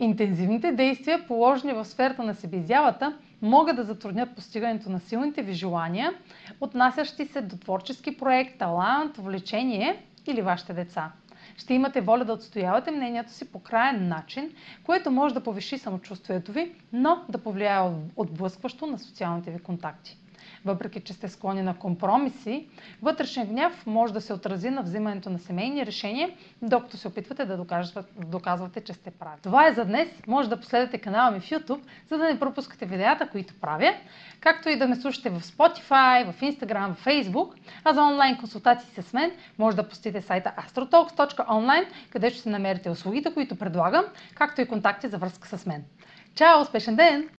Интензивните действия, положени в сферата на себеизявата, могат да затруднят постигането на силните ви желания, отнасящи се до творчески проект, талант, влечение или вашите деца. Ще имате воля да отстоявате мнението си по краен начин, което може да повиши самочувствието ви, но да повлияе отблъскващо на социалните ви контакти въпреки че сте склонни на компромиси, вътрешен гняв може да се отрази на взимането на семейни решения, докато се опитвате да доказвате, че сте прави. Това е за днес. Може да последвате канала ми в YouTube, за да не пропускате видеята, които правя, както и да ме слушате в Spotify, в Instagram, в Facebook, а за онлайн консултации с мен може да посетите сайта astrotalks.online, където ще намерите услугите, които предлагам, както и контакти за връзка с мен. Чао! Успешен ден!